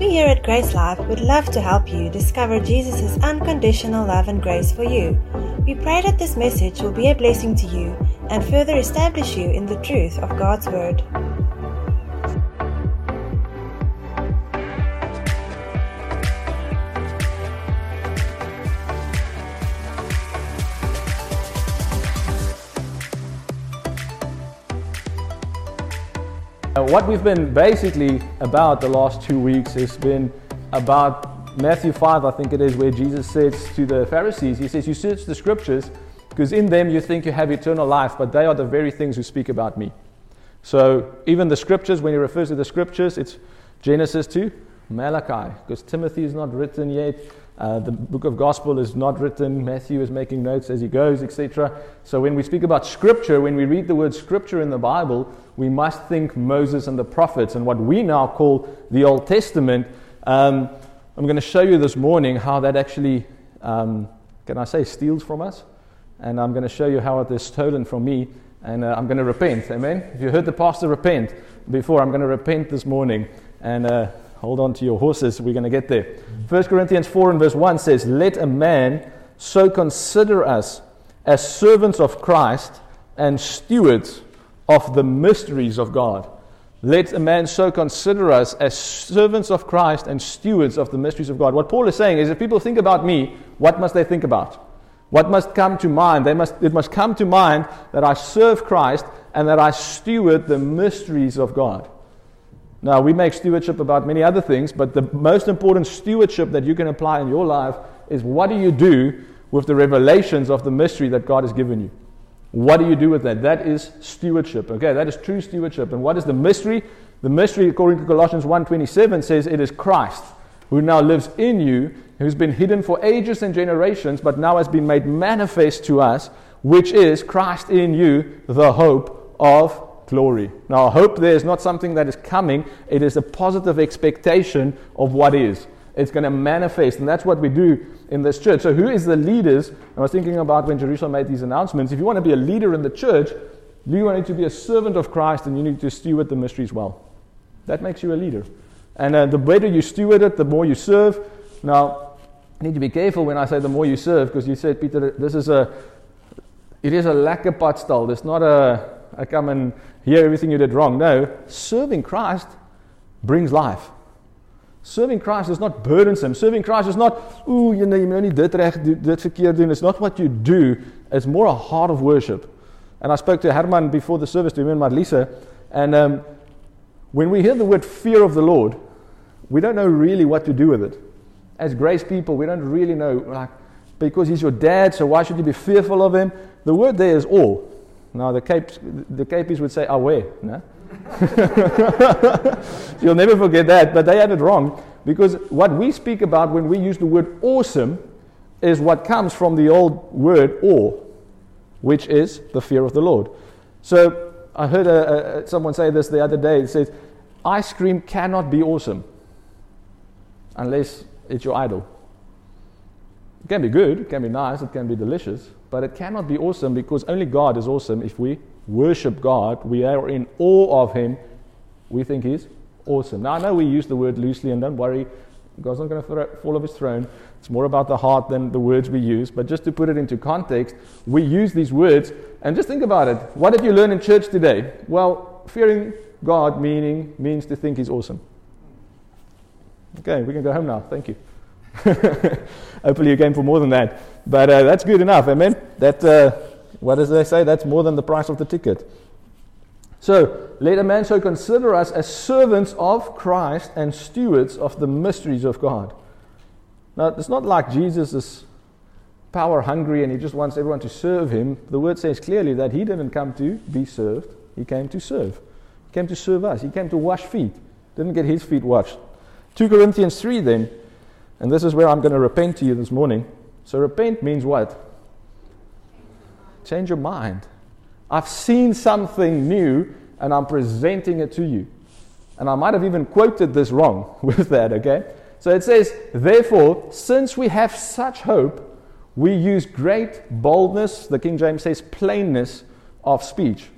We here at Grace Life would love to help you discover Jesus' unconditional love and grace for you. We pray that this message will be a blessing to you and further establish you in the truth of God's Word. What we've been basically about the last two weeks has been about Matthew 5, I think it is, where Jesus says to the Pharisees, He says, You search the scriptures because in them you think you have eternal life, but they are the very things who speak about me. So even the scriptures, when he refers to the scriptures, it's Genesis to Malachi, because Timothy is not written yet. Uh, the book of gospel is not written. Matthew is making notes as he goes, etc. So when we speak about scripture, when we read the word scripture in the Bible, we must think Moses and the prophets and what we now call the Old Testament. Um, I'm going to show you this morning how that actually, um, can I say, steals from us. And I'm going to show you how it is stolen from me. And uh, I'm going to repent. Amen. If you heard the pastor repent before, I'm going to repent this morning. And uh, Hold on to your horses. We're going to get there. 1 Corinthians 4 and verse 1 says, Let a man so consider us as servants of Christ and stewards of the mysteries of God. Let a man so consider us as servants of Christ and stewards of the mysteries of God. What Paul is saying is if people think about me, what must they think about? What must come to mind? They must, it must come to mind that I serve Christ and that I steward the mysteries of God. Now, we make stewardship about many other things, but the most important stewardship that you can apply in your life is what do you do with the revelations of the mystery that God has given you? What do you do with that? That is stewardship. Okay, that is true stewardship. And what is the mystery? The mystery, according to Colossians 1.27, says it is Christ who now lives in you, who's been hidden for ages and generations, but now has been made manifest to us, which is Christ in you, the hope of glory. Now, I hope there is not something that is coming, it is a positive expectation of what is. It's going to manifest, and that's what we do in this church. So, who is the leaders? I was thinking about when Jerusalem made these announcements. If you want to be a leader in the church, you need to be a servant of Christ and you need to steward the mysteries well. That makes you a leader. And uh, the better you steward it, the more you serve. Now, you need to be careful when I say the more you serve, because you said, Peter, this is a, it is a lekker padstal. It's not a, I come and hear everything you did wrong. No, serving Christ brings life. Serving Christ is not burdensome. Serving Christ is not, ooh, you know, you only dit reg, dit verkeerd doen. It's not what you do. It's more a heart of worship. And I spoke to Herman before the service, to him and and um, when we hear the word fear of the Lord, we don't know really what to do with it. As grace people, we don't really know, like, because he's your dad, so why should you be fearful of him? The word there is awe. Now, the, Cape, the Capies would say away. No? You'll never forget that, but they had it wrong because what we speak about when we use the word awesome is what comes from the old word awe, which is the fear of the Lord. So I heard a, a, someone say this the other day. It says, ice cream cannot be awesome unless it's your idol. It can be good, it can be nice, it can be delicious, but it cannot be awesome because only God is awesome. If we worship God, we are in awe of Him, we think He's awesome. Now, I know we use the word loosely, and don't worry, God's not going to fall off His throne. It's more about the heart than the words we use. But just to put it into context, we use these words, and just think about it. What did you learn in church today? Well, fearing God meaning means to think He's awesome. Okay, we can go home now. Thank you. Hopefully, you came for more than that. But uh, that's good enough. Amen. That, uh, what does they say? That's more than the price of the ticket. So, let a man so consider us as servants of Christ and stewards of the mysteries of God. Now, it's not like Jesus is power hungry and he just wants everyone to serve him. The word says clearly that he didn't come to be served, he came to serve. He came to serve us, he came to wash feet, didn't get his feet washed. 2 Corinthians 3 then and this is where I'm going to repent to you this morning. So, repent means what? Change your mind. I've seen something new and I'm presenting it to you. And I might have even quoted this wrong with that, okay? So it says, Therefore, since we have such hope, we use great boldness, the King James says plainness of speech.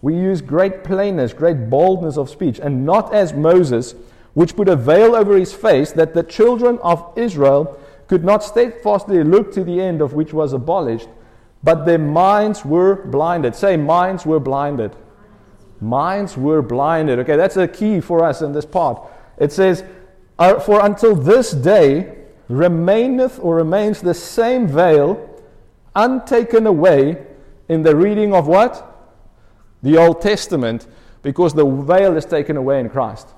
We use great plainness, great boldness of speech, and not as Moses which put a veil over his face, that the children of Israel could not steadfastly look to the end of which was abolished, but their minds were blinded. Say, minds were blinded. Minds were blinded. Okay, that's a key for us in this part. It says, For until this day remaineth or remains the same veil untaken away in the reading of what? The Old Testament, because the veil is taken away in Christ.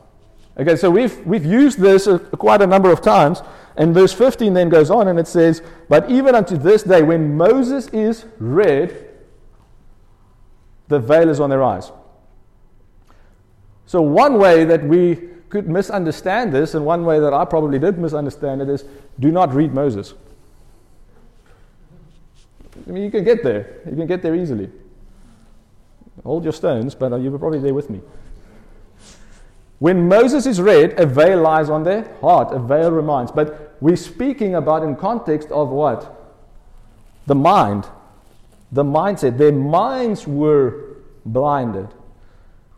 Okay, so we've, we've used this uh, quite a number of times. And verse 15 then goes on and it says, But even unto this day, when Moses is read, the veil is on their eyes. So, one way that we could misunderstand this, and one way that I probably did misunderstand it, is do not read Moses. I mean, you can get there. You can get there easily. Hold your stones, but you were probably there with me. When Moses is read, a veil lies on their heart, a veil reminds. But we're speaking about in context of what? The mind, the mindset. Their minds were blinded.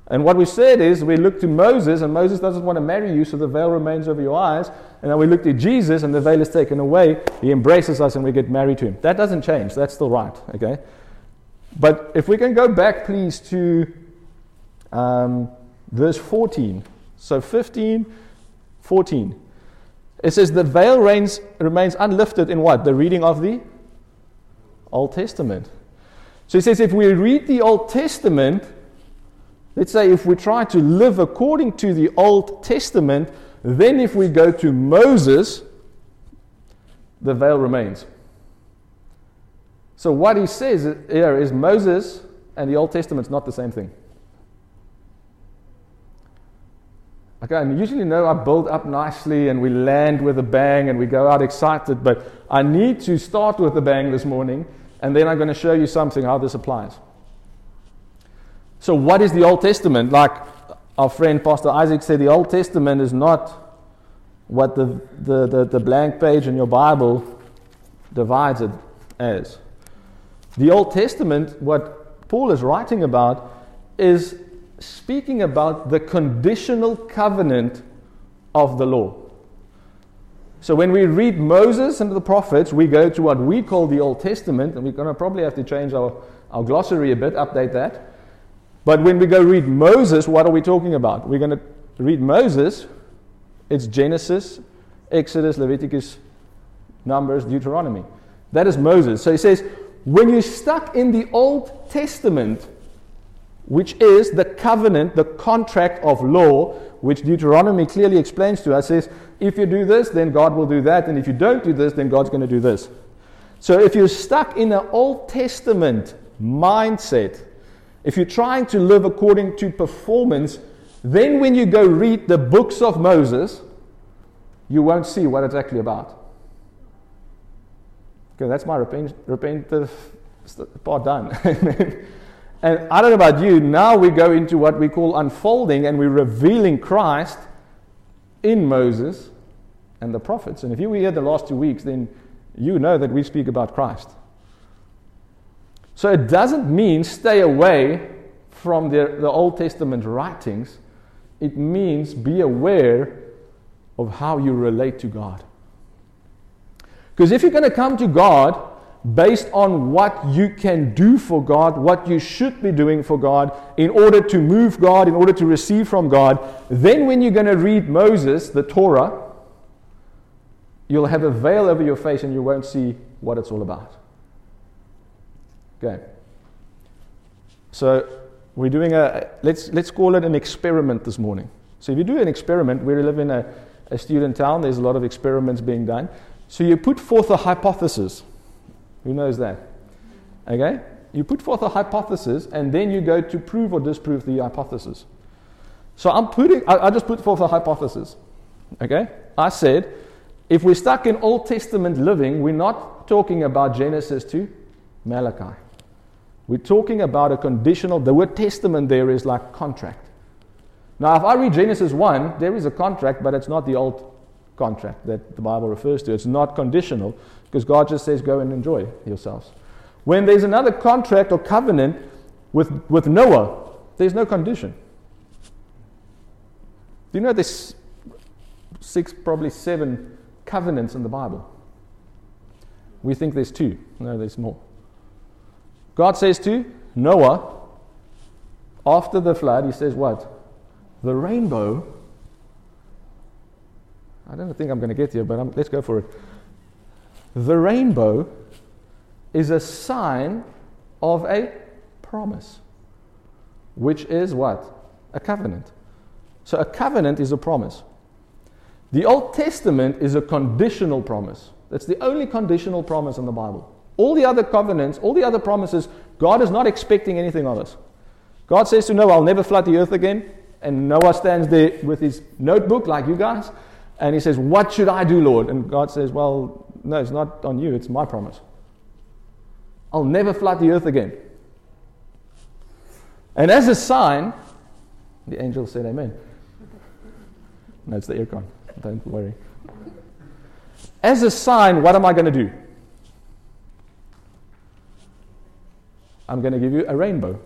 And what we said is we look to Moses, and Moses doesn't want to marry you, so the veil remains over your eyes. And then we look to Jesus, and the veil is taken away. He embraces us, and we get married to him. That doesn't change. That's still right. Okay? But if we can go back, please, to um, verse 14. So 15, 14. It says, The veil reigns, remains unlifted in what? The reading of the Old Testament. So he says, if we read the Old Testament, Let's say if we try to live according to the Old Testament, then if we go to Moses, the veil remains. So what he says here is Moses and the Old Testament is not the same thing. Okay, and usually no, I build up nicely and we land with a bang and we go out excited, but I need to start with a bang this morning and then I'm going to show you something how this applies. So, what is the Old Testament? Like our friend Pastor Isaac said, the Old Testament is not what the, the, the, the blank page in your Bible divides it as. The Old Testament, what Paul is writing about, is speaking about the conditional covenant of the law. So when we read Moses and the prophets, we go to what we call the Old Testament, and we're going to probably have to change our, our glossary a bit, update that. But when we go read Moses, what are we talking about? We're going to read Moses, it's Genesis, Exodus, Leviticus, Numbers, Deuteronomy. That is Moses. So he says, when you're stuck in the Old Testament, which is the covenant, the contract of law, which Deuteronomy clearly explains to us, says, if you do this, then God will do that, and if you don't do this, then God's going to do this. So if you're stuck in an Old Testament mindset, if you're trying to live according to performance, then when you go read the books of Moses, you won't see what it's actually about. Okay, that's my repent, repentive part done. and I don't know about you, now we go into what we call unfolding and we're revealing Christ in Moses and the prophets. And if you were here the last two weeks, then you know that we speak about Christ. So it doesn't mean stay away from the, the Old Testament writings. It means be aware of how you relate to God. Because if you're going to come to God based on what you can do for God, what you should be doing for God, in order to move God, in order to receive from God, then when you're going to read Moses, the Torah, you'll have a veil over your face and you won't see what it's all about. Okay. So we're doing a, let's, let's call it an experiment this morning. So if you do an experiment, we live in a, a student town, there's a lot of experiments being done. So you put forth a hypothesis. Who knows that? Okay? You put forth a hypothesis and then you go to prove or disprove the hypothesis. So I'm putting, I, I just put forth a hypothesis. Okay? I said, if we're stuck in Old Testament living, we're not talking about Genesis to Malachi. We're talking about a conditional, the word testament there is like contract. Now, if I read Genesis 1, there is a contract, but it's not the old contract that the Bible refers to. It's not conditional because God just says, go and enjoy yourselves. When there's another contract or covenant with, with Noah, there's no condition. Do you know there's six, probably seven covenants in the Bible. We think there's two. No, there's more. God says to Noah, after the flood, he says, What? The rainbow. I don't think I'm going to get here, but I'm, let's go for it. The rainbow is a sign of a promise, which is what? A covenant. So a covenant is a promise. The Old Testament is a conditional promise. That's the only conditional promise in the Bible. All the other covenants, all the other promises, God is not expecting anything of us. God says to Noah, I'll never flood the earth again. And Noah stands there with his notebook, like you guys, and he says, What should I do, Lord? And God says, Well, no, it's not on you, it's my promise. I'll never flood the earth again. And as a sign, the angel said, Amen. No, it's the aircon. Don't worry. As a sign, what am I going to do? I'm going to give you a rainbow.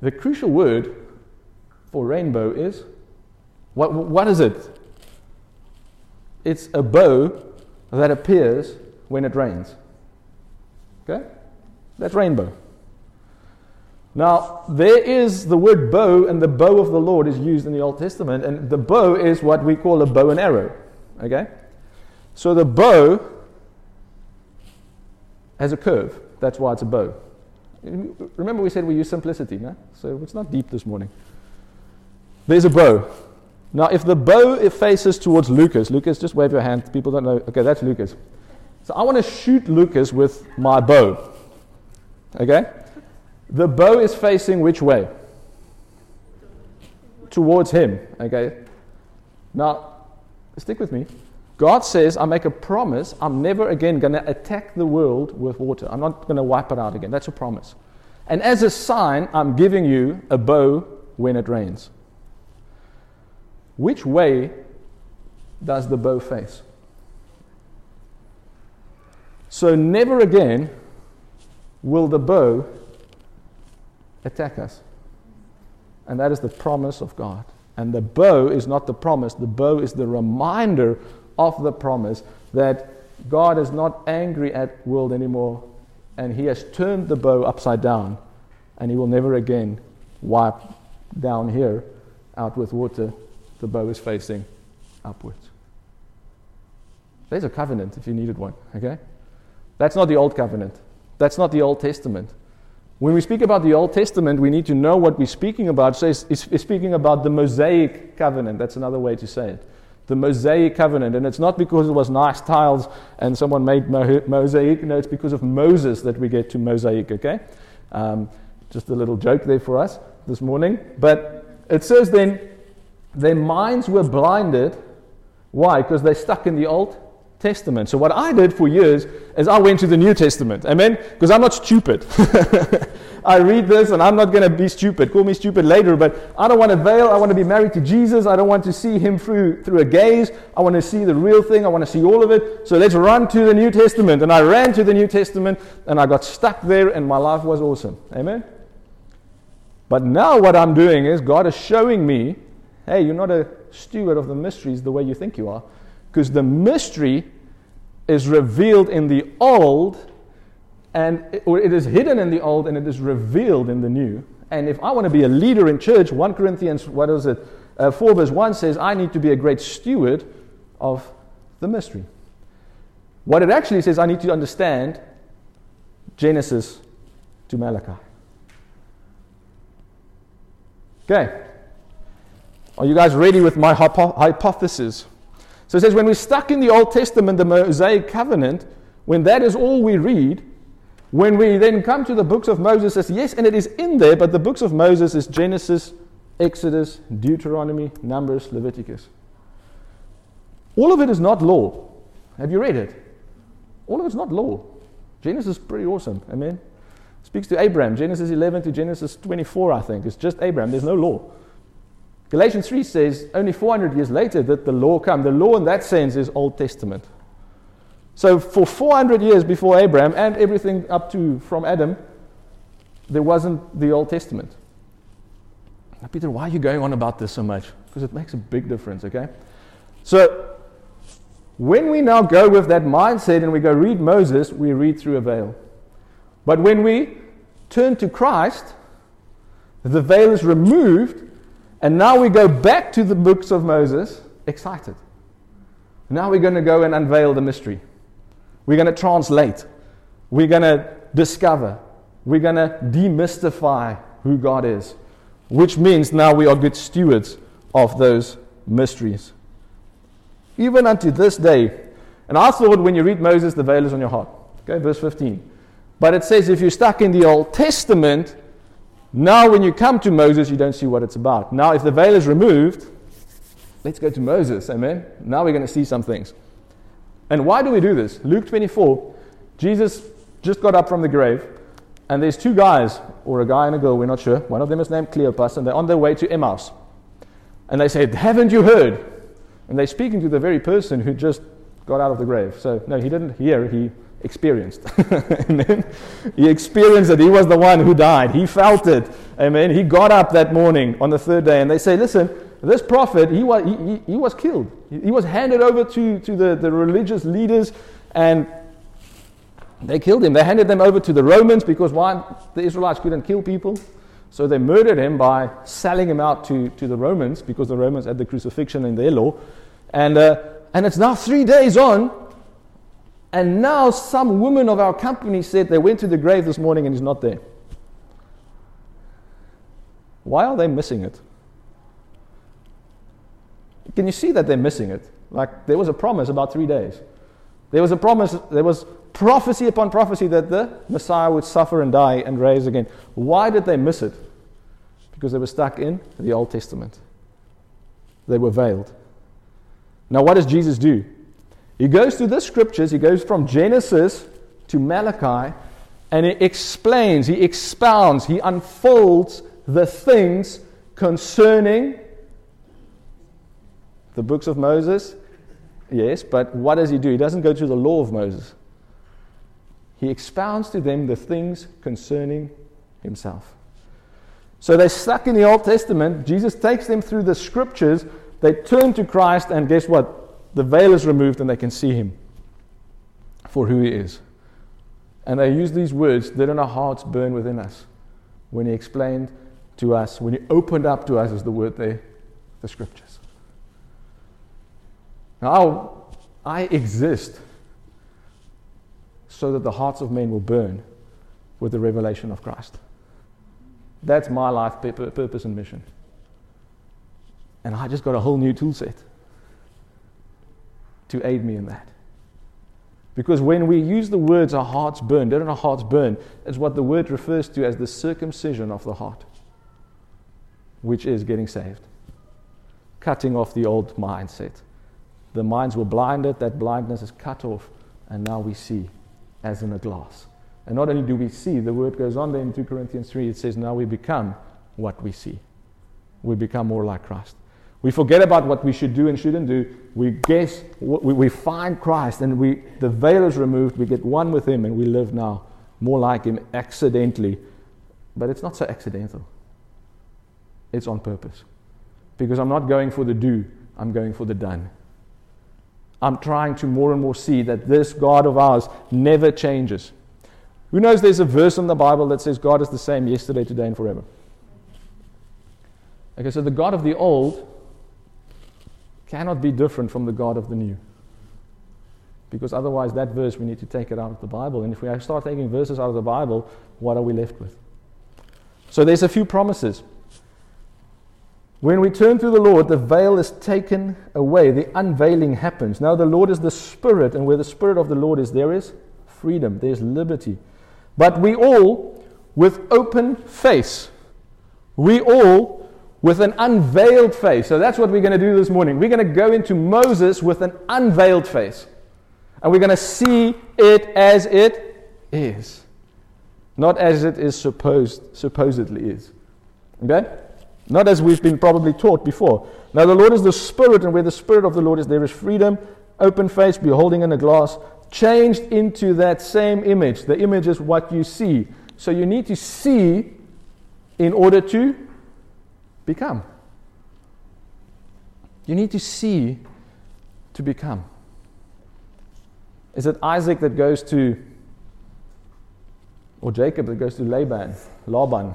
The crucial word for rainbow is what, what is it? It's a bow that appears when it rains. Okay? That's rainbow. Now, there is the word bow, and the bow of the Lord is used in the Old Testament, and the bow is what we call a bow and arrow. Okay? So the bow has a curve. That's why it's a bow. Remember, we said we use simplicity, no? So it's not deep this morning. There's a bow. Now, if the bow faces towards Lucas, Lucas, just wave your hand. People don't know. Okay, that's Lucas. So I want to shoot Lucas with my bow. Okay? The bow is facing which way? Towards him. Okay? Now, stick with me. God says, I make a promise, I'm never again going to attack the world with water. I'm not going to wipe it out again. That's a promise. And as a sign, I'm giving you a bow when it rains. Which way does the bow face? So, never again will the bow attack us. And that is the promise of God. And the bow is not the promise, the bow is the reminder of the promise that God is not angry at world anymore and he has turned the bow upside down and he will never again wipe down here out with water. The bow is facing upwards. There's a covenant if you needed one, okay? That's not the old covenant. That's not the Old Testament. When we speak about the Old Testament, we need to know what we're speaking about. So it's, it's, it's, speaking about the Mosaic covenant. That's another way to say it. The Mosaic covenant. And it's not because it was nice tiles and someone made mo- mosaic. No, it's because of Moses that we get to Mosaic, okay? Um, just a little joke there for us this morning. But it says then, their minds were blinded. Why? Because they're stuck in the Old Testament. So what I did for years is I went to the New Testament. Amen? Because I'm not stupid. I read this and I'm not going to be stupid. Call me stupid later, but I don't want to veil. I want to be married to Jesus. I don't want to see him through, through a gaze. I want to see the real thing. I want to see all of it. So let's run to the New Testament. And I ran to the New Testament and I got stuck there and my life was awesome. Amen? But now what I'm doing is God is showing me hey, you're not a steward of the mysteries the way you think you are. Because the mystery is revealed in the old, and it, or it is hidden in the old, and it is revealed in the new. And if I want to be a leader in church, 1 Corinthians, what is it? Uh, 4 verse 1 says, I need to be a great steward of the mystery. What it actually says, I need to understand Genesis to Malachi. Okay. Are you guys ready with my hypo- hypothesis? So it says, when we're stuck in the Old Testament, the Mosaic covenant, when that is all we read, when we then come to the books of Moses, says, yes, and it is in there, but the books of Moses is Genesis, Exodus, Deuteronomy, Numbers, Leviticus. All of it is not law. Have you read it? All of it's not law. Genesis is pretty awesome. Amen. Speaks to Abraham. Genesis 11 to Genesis 24, I think. It's just Abraham. There's no law. Galatians 3 says only 400 years later that the law came. The law, in that sense, is Old Testament. So, for 400 years before Abraham and everything up to from Adam, there wasn't the Old Testament. Now, Peter, why are you going on about this so much? because it makes a big difference, okay? So, when we now go with that mindset and we go read Moses, we read through a veil. But when we turn to Christ, the veil is removed, and now we go back to the books of Moses excited. Now we're going to go and unveil the mystery. We're going to translate. We're going to discover. We're going to demystify who God is, which means now we are good stewards of those mysteries. Even unto this day, and I thought when you read Moses, the veil is on your heart. Okay, verse 15. But it says if you're stuck in the Old Testament, now when you come to Moses, you don't see what it's about. Now, if the veil is removed, let's go to Moses. Amen. Now we're going to see some things. And why do we do this? Luke 24, Jesus just got up from the grave, and there's two guys, or a guy and a girl, we're not sure. One of them is named Cleopas, and they're on their way to Emmaus. And they said, Haven't you heard? And they're speaking to the very person who just got out of the grave. So, no, he didn't hear, he experienced. Amen. He experienced it. He was the one who died. He felt it. Amen. He got up that morning on the third day, and they say, Listen, this prophet, he was, he, he, was killed. He, he was handed over to, to the, the religious leaders, and they killed him. They handed them over to the Romans because why? The Israelites couldn't kill people. So they murdered him by selling him out to, to the Romans because the Romans had the crucifixion in their law. And, uh, and it's now three days on. And now some woman of our company said they went to the grave this morning and he's not there. Why are they missing it? Can you see that they're missing it? Like there was a promise about three days. There was a promise, there was prophecy upon prophecy that the Messiah would suffer and die and rise again. Why did they miss it? Because they were stuck in the Old Testament. They were veiled. Now, what does Jesus do? He goes through the scriptures, he goes from Genesis to Malachi, and he explains, he expounds, he unfolds the things concerning the books of Moses. Yes, but what does he do? He doesn't go to the law of Moses he expounds to them the things concerning himself. So they're stuck in the Old Testament. Jesus takes them through the scriptures. They turn to Christ, and guess what? The veil is removed, and they can see him for who he is. And they use these words, didn't our hearts burn within us when he explained to us, when he opened up to us, is the word there, the scriptures. Now, I exist so that the hearts of men will burn with the revelation of Christ. That's my life purpose and mission. And I just got a whole new tool set to aid me in that. Because when we use the words our hearts burn, don't our hearts burn, it's what the word refers to as the circumcision of the heart, which is getting saved, cutting off the old mindset. The minds were blinded, that blindness is cut off, and now we see as in a glass. And not only do we see, the word goes on there in 2 Corinthians 3, it says, Now we become what we see. We become more like Christ. We forget about what we should do and shouldn't do. We guess, we, find Christ, and we, the veil is removed. We get one with Him, and we live now more like Him accidentally. But it's not so accidental, it's on purpose. Because I'm not going for the do, I'm going for the done. I'm trying to more and more see that this God of ours never changes. Who knows there's a verse in the Bible that says God is the same yesterday, today, and forever? Okay, so the God of the old cannot be different from the God of the new. Because otherwise, that verse, we need to take it out of the Bible. And if we start taking verses out of the Bible, what are we left with? So there's a few promises. When we turn to the Lord, the veil is taken away, the unveiling happens. Now, the Lord is the Spirit, and where the Spirit of the Lord is, there is freedom, there's liberty. But we all, with open face, we all with an unveiled face. So that's what we're going to do this morning. We're going to go into Moses with an unveiled face, and we're going to see it as it is, not as it is supposed supposedly is. Okay? Not as we've been probably taught before. Now, the Lord is the Spirit, and where the Spirit of the Lord is, there is freedom. Open face, beholding in a glass, changed into that same image. The image is what you see. So you need to see in order to become. You need to see to become. Is it Isaac that goes to, or Jacob that goes to Laban, Laban?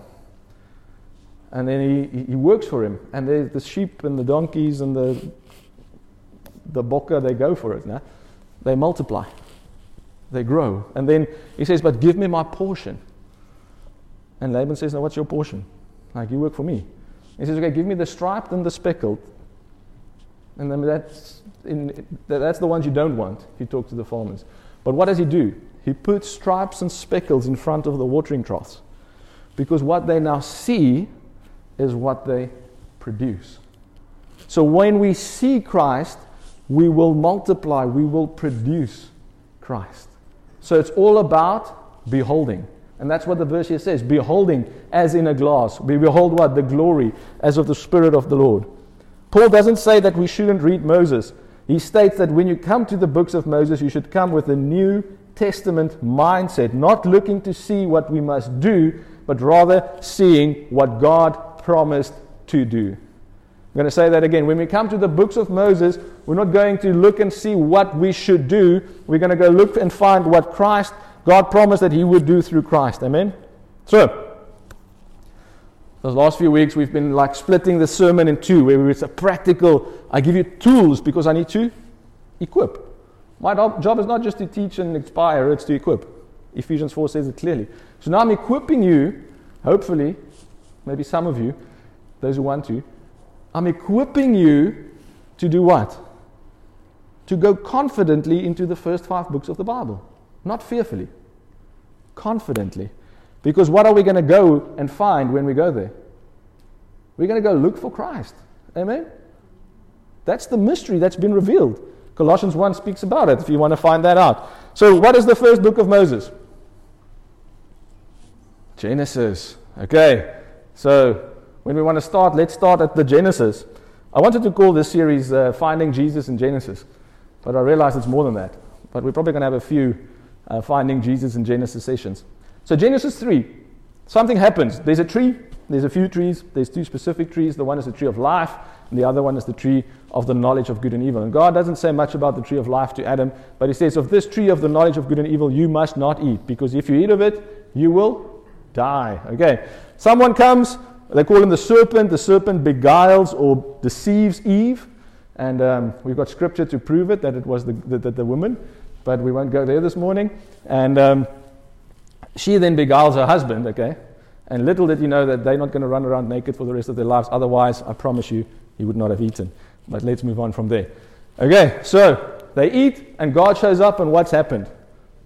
And then he, he works for him. And there's the sheep and the donkeys and the, the boka, they go for it. Now. They multiply, they grow. And then he says, But give me my portion. And Laban says, Now, what's your portion? Like, you work for me. He says, Okay, give me the striped and the speckled. And then that's, in, that's the ones you don't want if you talk to the farmers. But what does he do? He puts stripes and speckles in front of the watering troughs. Because what they now see is what they produce. So when we see Christ, we will multiply, we will produce Christ. So it's all about beholding. And that's what the verse here says beholding as in a glass. We behold what? The glory as of the Spirit of the Lord. Paul doesn't say that we shouldn't read Moses. He states that when you come to the books of Moses, you should come with a New Testament mindset, not looking to see what we must do, but rather seeing what God promised to do. I'm going to say that again. When we come to the books of Moses, we're not going to look and see what we should do. We're going to go look and find what Christ, God promised that He would do through Christ. Amen? So, those last few weeks, we've been like splitting the sermon in two, where it's a practical, I give you tools because I need to equip. My job is not just to teach and inspire, it's to equip. Ephesians 4 says it clearly. So now I'm equipping you, hopefully, maybe some of you, those who want to, I'm equipping you to do what? To go confidently into the first five books of the Bible. Not fearfully, confidently. Because what are we going to go and find when we go there? We're going to go look for Christ. Amen? That's the mystery that's been revealed. Colossians 1 speaks about it if you want to find that out. So, what is the first book of Moses? Genesis. Okay. So, when we want to start, let's start at the Genesis. I wanted to call this series uh, Finding Jesus in Genesis, but I realize it's more than that. But we're probably going to have a few uh, Finding Jesus in Genesis sessions. So, Genesis 3, something happens. There's a tree, there's a few trees, there's two specific trees. The one is the tree of life, and the other one is the tree of the knowledge of good and evil. And God doesn't say much about the tree of life to Adam, but He says, Of this tree of the knowledge of good and evil, you must not eat, because if you eat of it, you will die. Okay. Someone comes, they call him the serpent. The serpent beguiles or deceives Eve. And um, we've got scripture to prove it that it was the, the, the, woman, but we won't go there this morning. And um, she then beguiles her husband, okay? And little did you know that they're not going to run around naked for the rest of their lives. Otherwise, I promise you, he would not have eaten. But let's move on from there. Okay, so they eat, and God shows up, and what's happened?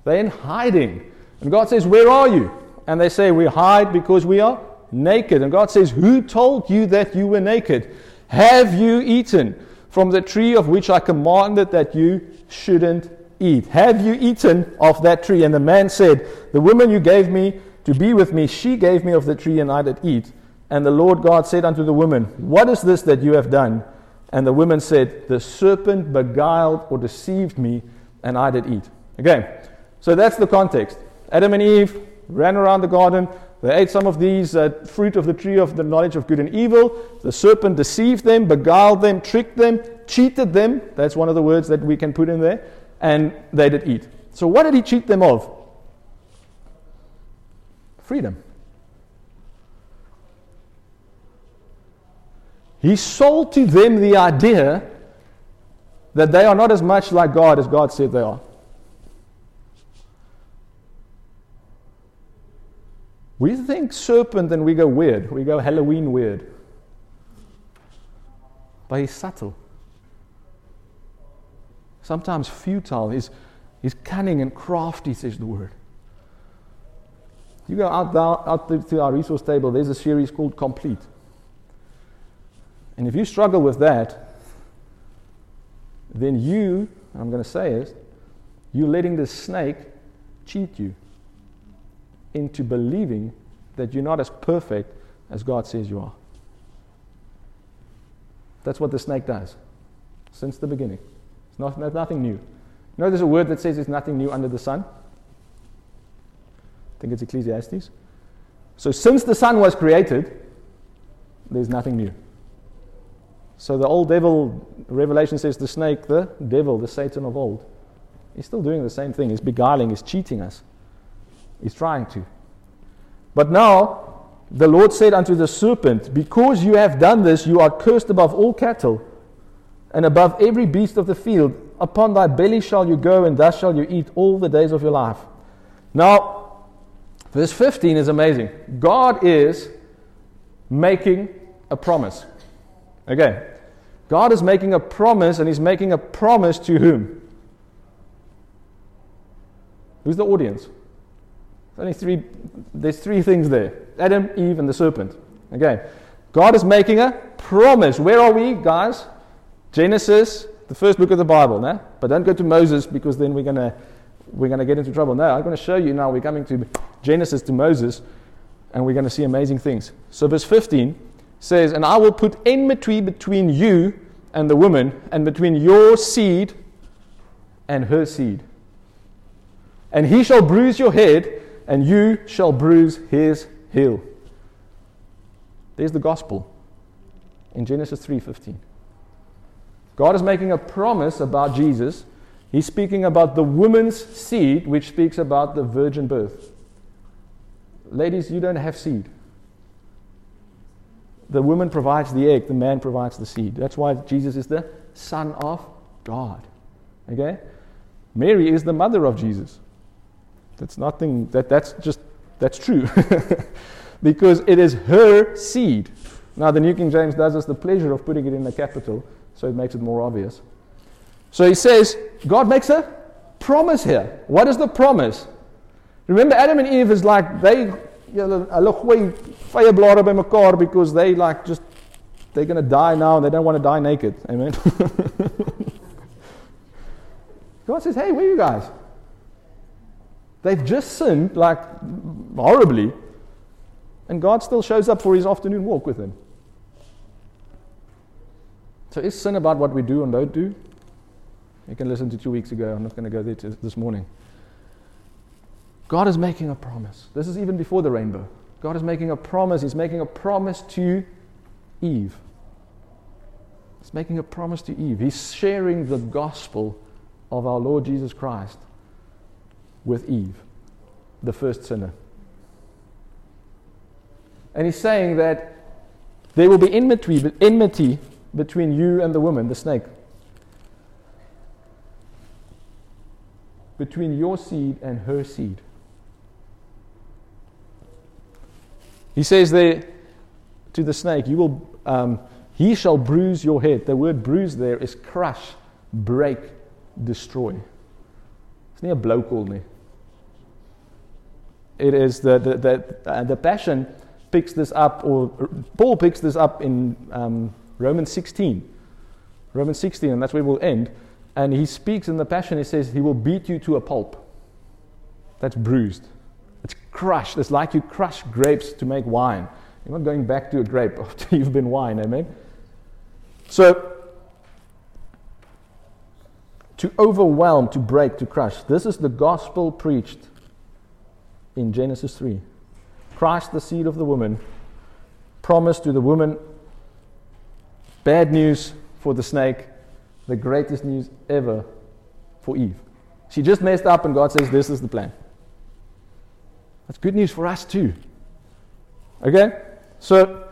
They're in hiding. And God says, Where are you? And they say, We hide because we are naked. And God says, Who told you that you were naked? Have you eaten from the tree of which I commanded that you shouldn't eat? Have you eaten of that tree? And the man said, The woman you gave me to be with me, she gave me of the tree, and I did eat. And the Lord God said unto the woman, What is this that you have done? And the woman said, The serpent beguiled or deceived me, and I did eat. Okay, so that's the context. Adam and Eve ran around the garden. They ate some of these uh, fruit of the tree of the knowledge of good and evil. The serpent deceived them, beguiled them, tricked them, cheated them. That's one of the words that we can put in there. And they did eat. So, what did he cheat them of? Freedom. He sold to them the idea that they are not as much like God as God said they are. We think serpent and we go weird. We go Halloween weird. But he's subtle. Sometimes futile. He's, he's cunning and crafty, says the word. You go out, out to our resource table, there's a series called Complete. And if you struggle with that, then you, I'm going to say it, you're letting the snake cheat you into believing that you're not as perfect as God says you are. That's what the snake does since the beginning. It's not, nothing new. You know, there's a word that says there's nothing new under the sun? I think it's Ecclesiastes. So, since the sun was created, there's nothing new. So the old devil, Revelation says the snake, the devil, the Satan of old. He's still doing the same thing. He's beguiling, he's cheating us. He's trying to. But now the Lord said unto the serpent, Because you have done this, you are cursed above all cattle and above every beast of the field. Upon thy belly shall you go, and thus shall you eat all the days of your life. Now, verse 15 is amazing. God is making a promise. Okay. God is making a promise, and He's making a promise to whom? Who's the audience? There's only three, there's three things there Adam, Eve, and the serpent. Okay. God is making a promise. Where are we, guys? Genesis, the first book of the Bible, no? But don't go to Moses because then we're gonna we're gonna get into trouble. No, I'm gonna show you now. We're coming to Genesis to Moses, and we're gonna see amazing things. So verse 15 says, And I will put enmity between you and the woman, and between your seed and her seed. And he shall bruise your head, and you shall bruise his heel. There's the gospel in Genesis 3:15. God is making a promise about Jesus. He's speaking about the woman's seed, which speaks about the virgin birth. Ladies, you don't have seed. The woman provides the egg, the man provides the seed. That's why Jesus is the Son of God. Okay? Mary is the mother of Jesus. That's nothing, that, that's just, that's true. because it is her seed. Now, the New King James does us the pleasure of putting it in the capital, so it makes it more obvious. So he says, God makes a promise here. What is the promise? Remember, Adam and Eve is like, they bymekaar because they like just they're going to die now and they don't want to die naked. Amen. God says, "Hey, where are you guys? They've just sinned like horribly, and God still shows up for his afternoon walk with them. So is sin about what we do and don't do? You can listen to two weeks ago. I'm not going to go there this morning. God is making a promise. This is even before the rainbow. God is making a promise. He's making a promise to Eve. He's making a promise to Eve. He's sharing the gospel of our Lord Jesus Christ with Eve, the first sinner. And he's saying that there will be enmity, enmity between you and the woman, the snake. Between your seed and her seed. He says there to the snake, "You will, um, he shall bruise your head." The word "bruise" there is crush, break, destroy. It's not a blou nie. It is the the the, uh, the passion picks this up, or Paul picks this up in um, Romans 16. Romans 16, and that's where we'll end. And he speaks in the passion. He says, "He will beat you to a pulp." That's bruised. It's crushed. It's like you crush grapes to make wine. You're not going back to a grape after you've been wine, amen? So, to overwhelm, to break, to crush. This is the gospel preached in Genesis 3. Christ, the seed of the woman, promised to the woman bad news for the snake, the greatest news ever for Eve. She just messed up, and God says, This is the plan. That's good news for us too. Okay? So,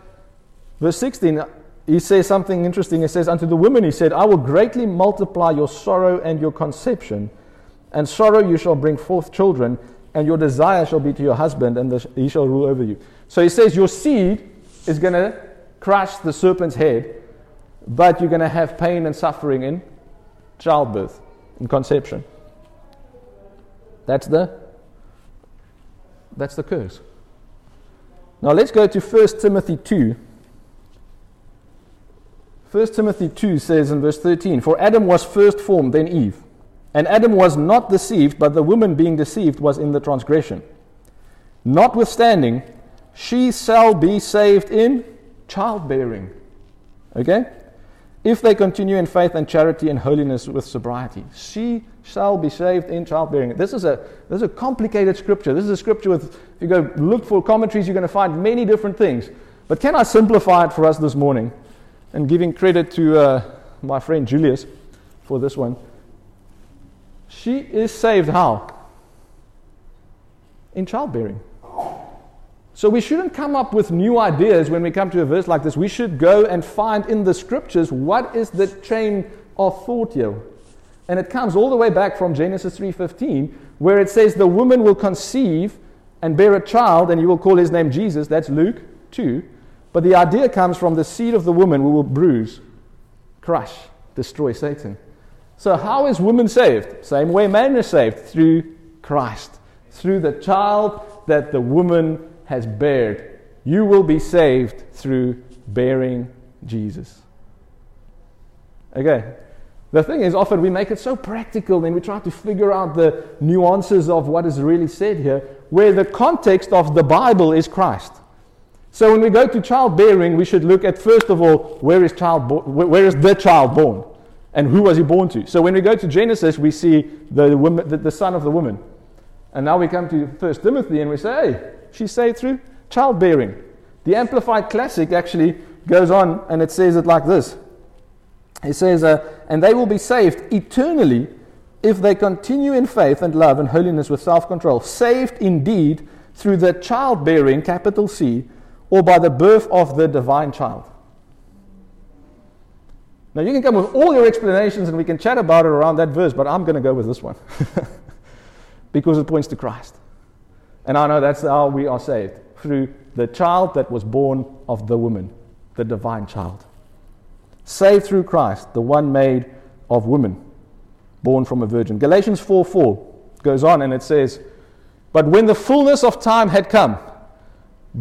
verse 16, he says something interesting. He says, Unto the woman, he said, I will greatly multiply your sorrow and your conception. And sorrow you shall bring forth children, and your desire shall be to your husband, and he shall rule over you. So he says, Your seed is going to crush the serpent's head, but you're going to have pain and suffering in childbirth, in conception. That's the that's the curse. Now let's go to 1 Timothy 2. 1 Timothy 2 says in verse 13 For Adam was first formed, then Eve. And Adam was not deceived, but the woman being deceived was in the transgression. Notwithstanding, she shall be saved in childbearing. Okay? If they continue in faith and charity and holiness with sobriety. She shall be saved in childbearing. This is a this is a complicated scripture. This is a scripture with if you go look for commentaries, you're going to find many different things. But can I simplify it for us this morning? and giving credit to uh, my friend Julius for this one. She is saved how? In childbearing. So we shouldn't come up with new ideas when we come to a verse like this. We should go and find in the scriptures what is the chain of thought here. And it comes all the way back from Genesis 3:15 where it says the woman will conceive and bear a child and you will call his name Jesus. That's Luke 2. But the idea comes from the seed of the woman who will bruise, crush, destroy Satan. So how is woman saved? Same way man is saved through Christ, through the child that the woman has bared. You will be saved through bearing Jesus. Okay. The thing is, often we make it so practical and we try to figure out the nuances of what is really said here, where the context of the Bible is Christ. So when we go to childbearing, we should look at first of all, where is, child bo- where is the child born? And who was he born to? So when we go to Genesis, we see the, woman, the, the son of the woman. And now we come to First Timothy and we say, hey, She's saved through childbearing. The Amplified Classic actually goes on and it says it like this It says, uh, And they will be saved eternally if they continue in faith and love and holiness with self control. Saved indeed through the childbearing, capital C, or by the birth of the divine child. Now, you can come with all your explanations and we can chat about it around that verse, but I'm going to go with this one because it points to Christ. And I know that's how we are saved through the child that was born of the woman, the divine child. Saved through Christ, the one made of woman, born from a virgin. Galatians 4 4 goes on and it says, But when the fullness of time had come,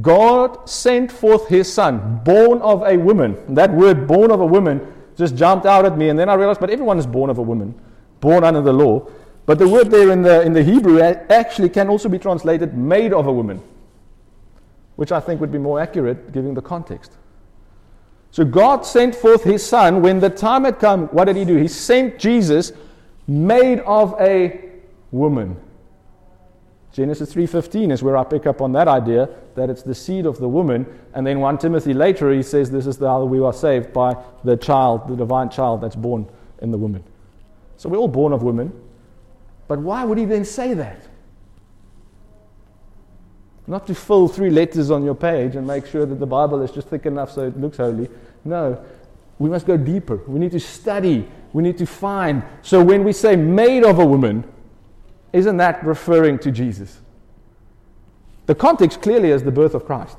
God sent forth his son, born of a woman. That word, born of a woman, just jumped out at me, and then I realized, but everyone is born of a woman, born under the law. But the word there in the, in the Hebrew actually can also be translated made of a woman, which I think would be more accurate given the context. So God sent forth his son when the time had come. What did he do? He sent Jesus made of a woman. Genesis 3:15 is where I pick up on that idea that it's the seed of the woman and then 1 Timothy later he says this is how we are saved by the child the divine child that's born in the woman. So we're all born of women. But why would he then say that? Not to fill three letters on your page and make sure that the Bible is just thick enough so it looks holy. No, we must go deeper. We need to study. We need to find. So when we say made of a woman, isn't that referring to Jesus? The context clearly is the birth of Christ.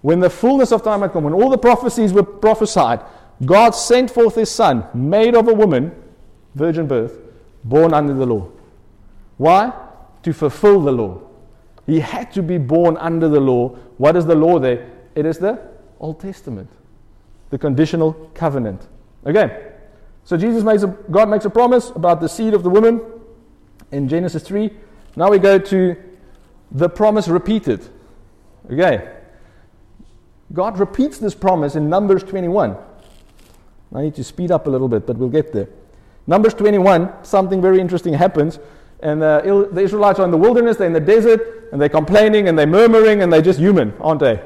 When the fullness of time had come, when all the prophecies were prophesied, God sent forth his son, made of a woman, virgin birth, born under the law. Why? To fulfill the law. He had to be born under the law. What is the law there? It is the Old Testament, the conditional covenant. Okay, so Jesus makes a, God makes a promise about the seed of the woman in Genesis 3. Now we go to the promise repeated. Okay, God repeats this promise in Numbers 21. I need to speed up a little bit, but we'll get there. Numbers 21, something very interesting happens. And uh, the Israelites are in the wilderness, they're in the desert, and they're complaining and they're murmuring, and they're just human, aren't they?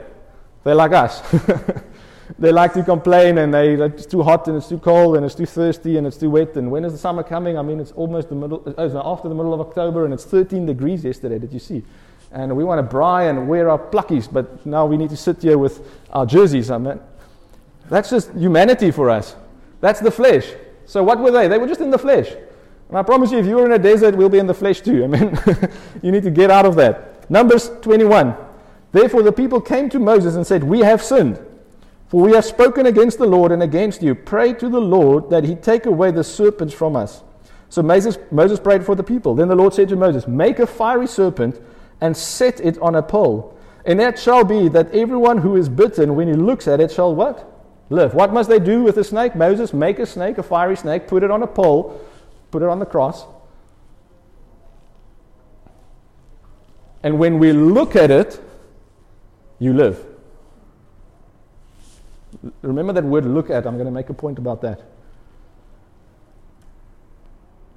They're like us. they like to complain, and they, it's too hot, and it's too cold, and it's too thirsty, and it's too wet. And when is the summer coming? I mean, it's almost the middle, uh, it's after the middle of October, and it's 13 degrees yesterday. Did you see? And we want to braai and wear our plakkies, but now we need to sit here with our jerseys. I mean, that's just humanity for us. That's the flesh. So what were they? They were just in the flesh. And I promise you, if you were in a desert, we'll be in the flesh too. I mean, you need to get out of that. Numbers 21. Therefore the people came to Moses and said, We have sinned, for we have spoken against the Lord and against you. Pray to the Lord that he take away the serpents from us. So Moses, Moses prayed for the people. Then the Lord said to Moses, Make a fiery serpent and set it on a pole. And it shall be that everyone who is bitten, when he looks at it, shall what? Live. What must they do with the snake? Moses, make a snake, a fiery snake, put it on a pole, put it on the cross. And when we look at it, you live. Remember that word look at. I'm going to make a point about that.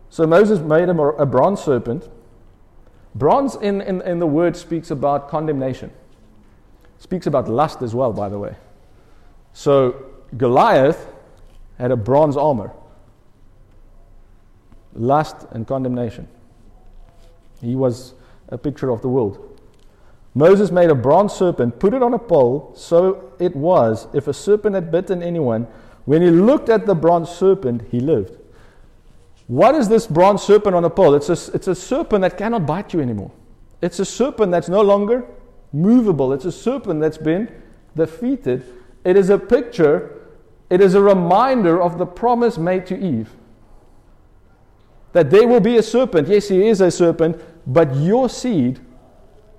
So Moses made a, a bronze serpent. Bronze in, in, in the word speaks about condemnation, speaks about lust as well, by the way. So Goliath had a bronze armor lust and condemnation. He was a picture of the world. Moses made a bronze serpent, put it on a pole, so it was, if a serpent had bitten anyone, when he looked at the bronze serpent, he lived. What is this bronze serpent on a pole? It's a, it's a serpent that cannot bite you anymore. It's a serpent that's no longer movable. It's a serpent that's been defeated. It is a picture, it is a reminder of the promise made to Eve that there will be a serpent. Yes, he is a serpent, but your seed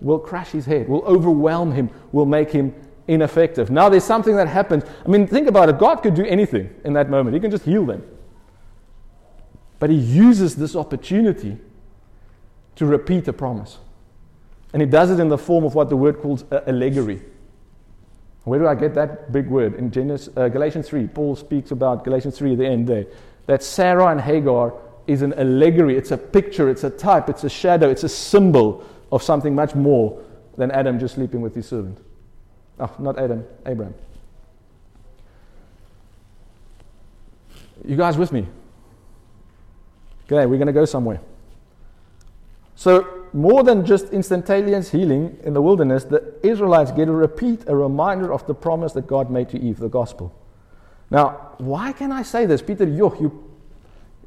will crush his head, will overwhelm him, will make him ineffective. Now there's something that happens. I mean, think about it. God could do anything in that moment, He can just heal them. But He uses this opportunity to repeat a promise. And He does it in the form of what the word calls allegory. Where do I get that big word? In Genesis, uh, Galatians 3, Paul speaks about Galatians 3 at the end there. That Sarah and Hagar is an allegory, it's a picture, it's a type, it's a shadow, it's a symbol of something much more than Adam just sleeping with his servant. Oh, not Adam, Abraham. You guys with me? Okay, we're going to go somewhere. So, more than just instantaneous healing in the wilderness, the Israelites get a repeat, a reminder of the promise that God made to Eve, the gospel. Now, why can I say this? Peter, you, you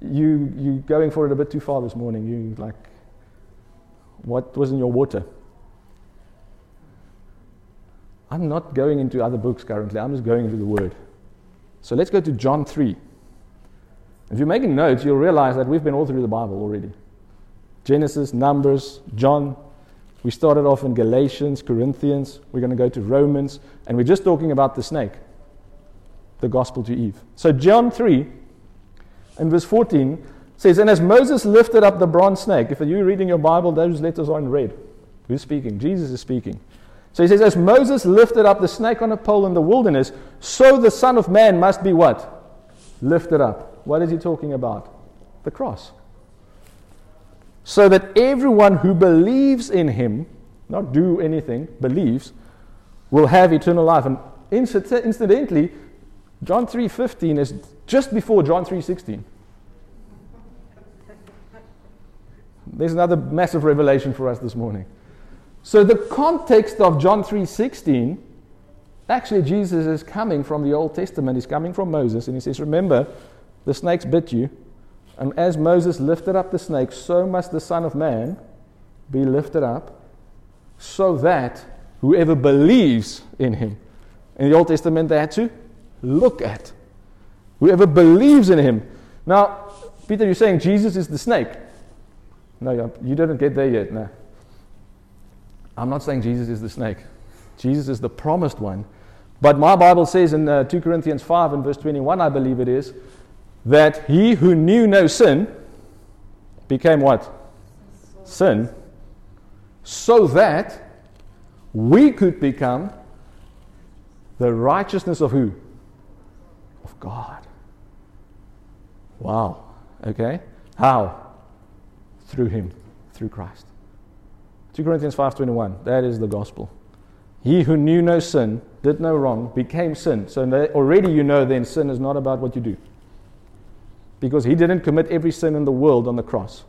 you you going for it a bit too far this morning. You like what was in your water? I'm not going into other books currently. I'm just going into the Word. So let's go to John 3. If you're making notes, you'll realize that we've been all through the Bible already. Genesis, Numbers, John. We started off in Galatians, Corinthians. We're going to go to Romans. And we're just talking about the snake, the gospel to Eve. So, John 3, and verse 14 says, And as Moses lifted up the bronze snake, if you're reading your Bible, those letters are in red. Who's speaking? Jesus is speaking. So he says, As Moses lifted up the snake on a pole in the wilderness, so the Son of Man must be what? Lifted up. What is he talking about? The cross. So that everyone who believes in him, not do anything, believes, will have eternal life. And incidentally, John 3:15 is just before John 3:16. There's another massive revelation for us this morning. So the context of John 3:16 actually Jesus is coming from the Old Testament. He's coming from Moses and he says, "Remember, the snakes bit you, and as Moses lifted up the snake, so must the Son of Man be lifted up, so that whoever believes in him." In the Old Testament they had to look at. Whoever believes in him. Now, Peter, you're saying Jesus is the snake. No, you didn't get there yet. No. I'm not saying Jesus is the snake. Jesus is the promised one. But my Bible says in uh, 2 Corinthians 5 and verse 21, I believe it is, that he who knew no sin became what? Sin. So that we could become the righteousness of who? Of God. Wow. Okay? How? Through him, through Christ. 2 Corinthians 5:21. That is the gospel. He who knew no sin, did no wrong, became sin. So already you know then sin is not about what you do. Because he didn't commit every sin in the world on the cross.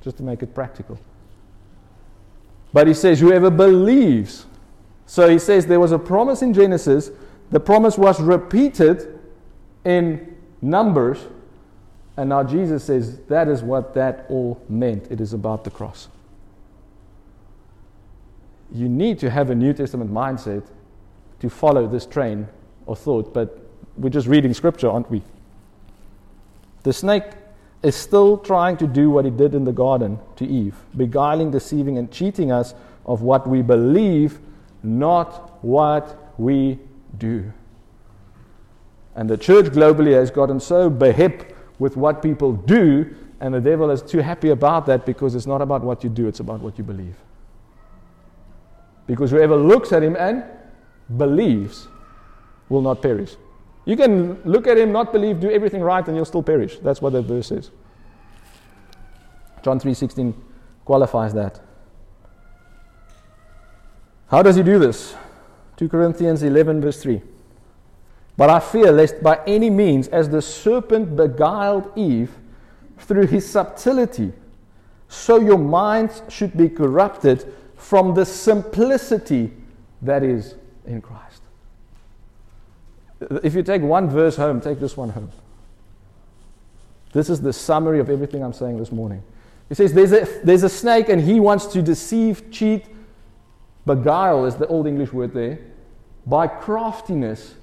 Just to make it practical. But he says, whoever believes. So he says there was a promise in Genesis the promise was repeated in Numbers, and now Jesus says that is what that all meant. It is about the cross. You need to have a New Testament mindset to follow this train of thought, but we're just reading scripture, aren't we? The snake is still trying to do what he did in the garden to Eve, beguiling, deceiving, and cheating us of what we believe, not what we do. And the church globally has gotten so behip with what people do, and the devil is too happy about that because it's not about what you do, it's about what you believe. Because whoever looks at him and believes will not perish. You can look at him, not believe, do everything right, and you'll still perish. That's what that verse says. John 3:16 qualifies that. How does he do this? 2 Corinthians 11, verse 3. But I fear lest by any means, as the serpent beguiled Eve through his subtlety, so your minds should be corrupted from the simplicity that is in Christ. If you take one verse home, take this one home. This is the summary of everything I'm saying this morning. He says there's a, there's a snake and he wants to deceive, cheat, beguile is the old English word there, by craftiness.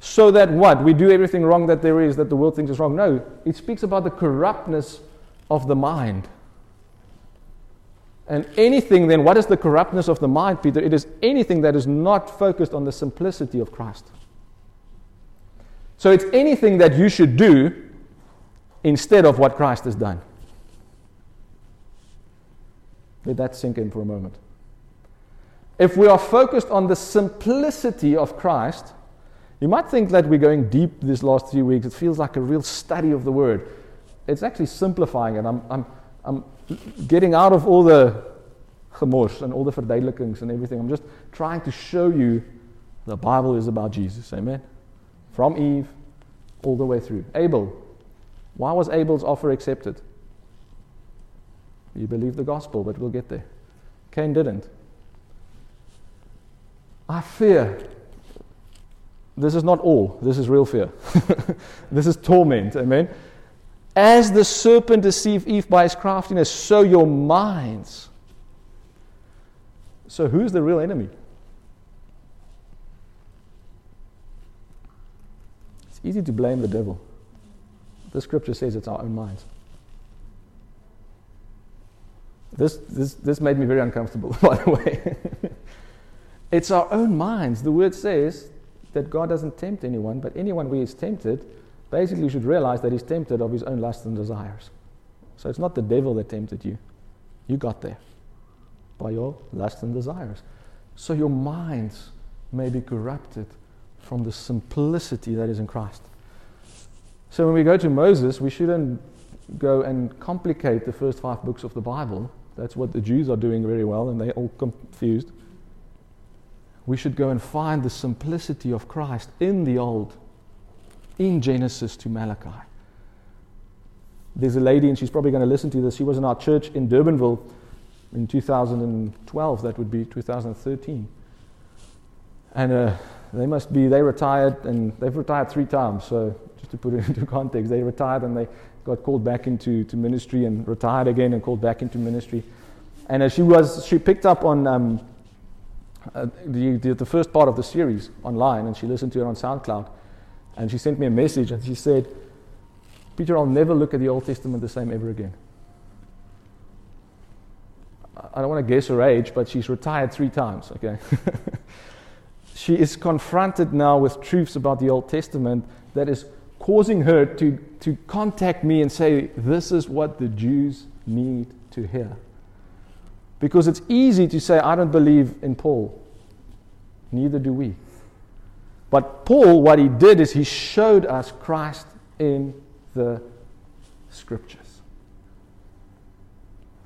So that what? We do everything wrong that there is, that the world thinks is wrong. No, it speaks about the corruptness of the mind. And anything, then, what is the corruptness of the mind, Peter? It is anything that is not focused on the simplicity of Christ. So it's anything that you should do instead of what Christ has done. Let that sink in for a moment. If we are focused on the simplicity of Christ, you might think that we're going deep these last three weeks. It feels like a real study of the Word. It's actually simplifying it. I'm, I'm, I'm getting out of all the gemors and all the verduidelijkings and everything. I'm just trying to show you the Bible is about Jesus. Amen? From Eve all the way through. Abel. Why was Abel's offer accepted? You believe the gospel, but we'll get there. Cain didn't. I fear. This is not all. This is real fear. this is torment. Amen. As the serpent deceived Eve by his craftiness, so your minds. So, who's the real enemy? Easy to blame the devil. The scripture says it's our own minds. This, this, this made me very uncomfortable, by the way. it's our own minds. The word says that God doesn't tempt anyone, but anyone who is tempted basically should realize that he's tempted of his own lusts and desires. So it's not the devil that tempted you. You got there by your lusts and desires. So your minds may be corrupted from the simplicity that is in Christ. So when we go to Moses, we shouldn't go and complicate the first five books of the Bible that's what the Jews are doing very well, and they're all confused. We should go and find the simplicity of Christ in the Old, in Genesis to Malachi. There's a lady, and she's probably going to listen to this. She was in our church in Durbanville in 2012, that would be 2013. And they must be, they retired, and they've retired three times. So, just to put it into context, they retired and they got called back into to ministry and retired again and called back into ministry. And as she was, she picked up on um, uh, the, the, the first part of the series online and she listened to it on SoundCloud. And she sent me a message and she said, Peter, I'll never look at the Old Testament the same ever again. I don't want to guess her age, but she's retired three times, okay? she is confronted now with truths about the Old Testament that is causing her to, to contact me and say, This is what the Jews need to hear. Because it's easy to say, I don't believe in Paul. Neither do we. But Paul, what he did is he showed us Christ in the scriptures.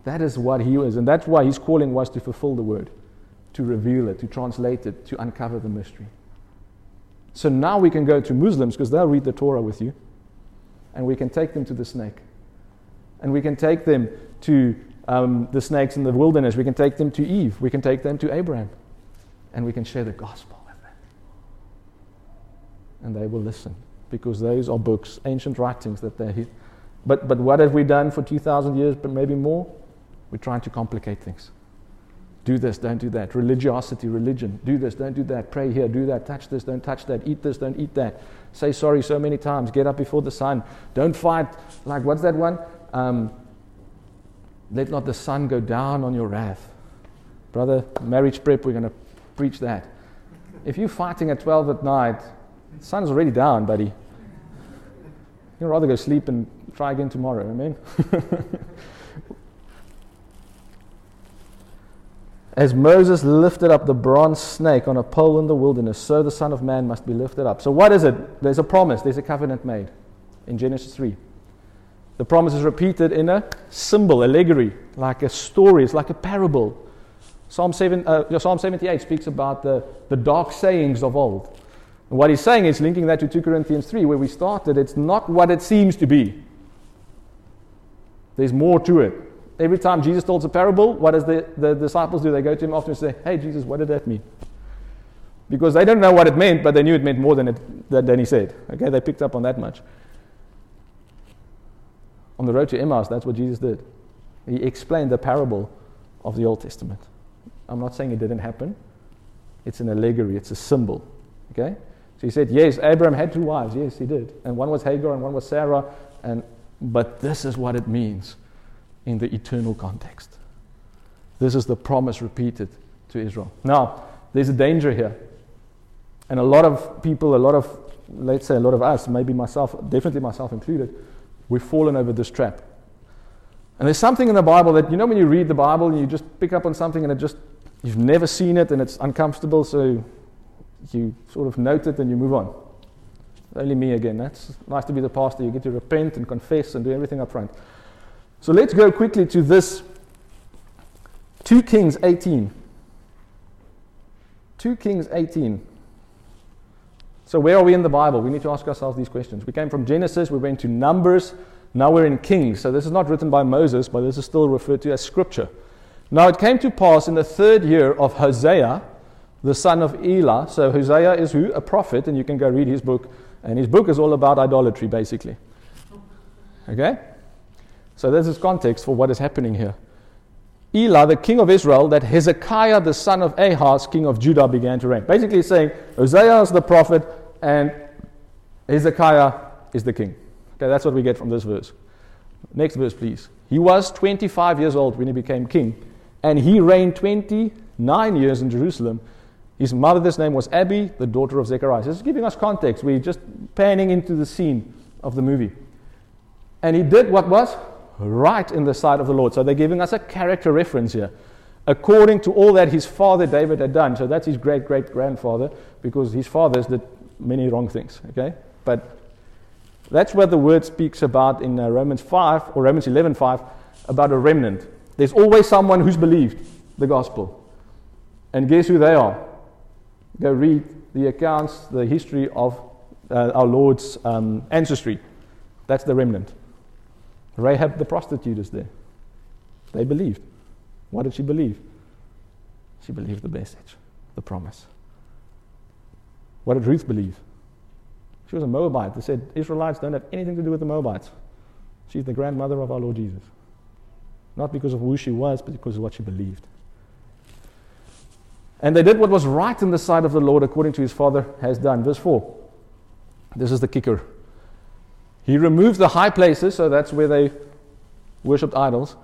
That is what he was. And that's why his calling was to fulfill the word, to reveal it, to translate it, to uncover the mystery. So now we can go to Muslims because they'll read the Torah with you, and we can take them to the snake. And we can take them to um, the snakes in the wilderness. We can take them to Eve. We can take them to Abraham. And we can share the gospel with them. And they will listen because those are books, ancient writings that they're. But, but what have we done for 2,000 years, but maybe more? We're trying to complicate things. Do this, don't do that. Religiosity, religion. Do this, don't do that. Pray here, do that. Touch this, don't touch that. Eat this, don't eat that. Say sorry so many times. Get up before the sun. Don't fight. Like, what's that one? Um, let not the sun go down on your wrath. Brother, marriage prep, we're going to preach that. If you're fighting at 12 at night, the sun's already down, buddy. You'd rather go sleep and try again tomorrow. Amen? As Moses lifted up the bronze snake on a pole in the wilderness, so the Son of Man must be lifted up. So, what is it? There's a promise, there's a covenant made in Genesis 3. The promise is repeated in a symbol, allegory, like a story, it's like a parable. Psalm, 7, uh, Psalm 78 speaks about the, the dark sayings of old. And what he's saying is linking that to 2 Corinthians 3, where we started. It's not what it seems to be. There's more to it. Every time Jesus tells a parable, what does the, the disciples do? They go to him after and say, Hey, Jesus, what did that mean? Because they don't know what it meant, but they knew it meant more than, it, than he said. Okay, they picked up on that much. On the road to Emmaus, that's what Jesus did. He explained the parable of the Old Testament. I'm not saying it didn't happen. It's an allegory, it's a symbol. Okay? So he said, Yes, Abraham had two wives. Yes, he did. And one was Hagar and one was Sarah. And, but this is what it means in the eternal context. This is the promise repeated to Israel. Now, there's a danger here. And a lot of people, a lot of, let's say a lot of us, maybe myself, definitely myself included, we've fallen over this trap. And there's something in the Bible that, you know, when you read the Bible and you just pick up on something and it just, you've never seen it and it's uncomfortable, so you sort of note it and you move on. Only me again. That's nice to be the pastor. You get to repent and confess and do everything up front. So let's go quickly to this 2 Kings 18. 2 Kings 18. So, where are we in the Bible? We need to ask ourselves these questions. We came from Genesis, we went to Numbers, now we're in Kings. So, this is not written by Moses, but this is still referred to as Scripture. Now, it came to pass in the third year of Hosea, the son of Elah. So, Hosea is who? A prophet, and you can go read his book. And his book is all about idolatry, basically. Okay? So, this is context for what is happening here. Elah, the king of Israel, that Hezekiah, the son of Ahaz, king of Judah, began to reign. Basically, saying Hosea is the prophet and Hezekiah is the king. Okay, that's what we get from this verse. Next verse, please. He was 25 years old when he became king, and he reigned 29 years in Jerusalem. His mother's name was Abi, the daughter of Zechariah. This is giving us context. We're just panning into the scene of the movie. And he did what was right in the sight of the Lord. So they're giving us a character reference here. According to all that his father David had done. So that's his great great grandfather, because his fathers did many wrong things. Okay? But that's what the word speaks about in uh, Romans 5 or Romans 11:5 about a remnant. There's always someone who's believed the gospel. And guess who they are? Go read the accounts, the history of uh, our Lord's um, ancestry. That's the remnant. Rahab the prostitute is there. They believed. What did she believe? She believed the message, the promise. What did Ruth believe? She was a Moabite. They said Israelites don't have anything to do with the Moabites. She's the grandmother of our Lord Jesus. Not because of who she was, but because of what she believed. And they did what was right in the sight of the Lord according to his father has done. Verse 4. This is the kicker. He removed the high places, so that's where they worshipped idols,